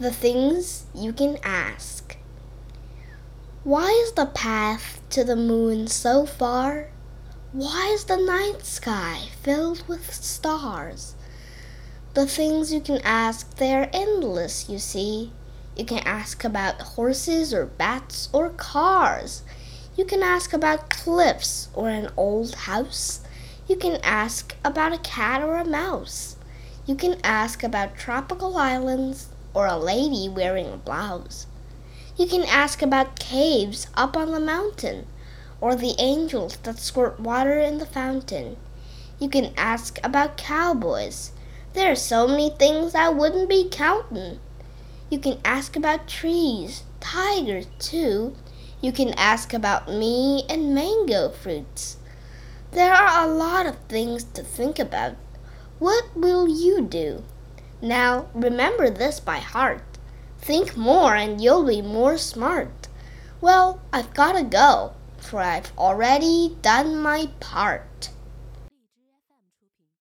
The things you can ask. Why is the path to the moon so far? Why is the night sky filled with stars? The things you can ask, they're endless, you see. You can ask about horses or bats or cars. You can ask about cliffs or an old house. You can ask about a cat or a mouse. You can ask about tropical islands or a lady wearing a blouse. You can ask about caves up on the mountain or the angels that squirt water in the fountain. You can ask about cowboys. There are so many things I wouldn't be counting. You can ask about trees, tigers too. You can ask about me and mango fruits. There are a lot of things to think about. What will you do? Now remember this by heart. Think more and you'll be more smart. Well, I've gotta go, for I've already done my part.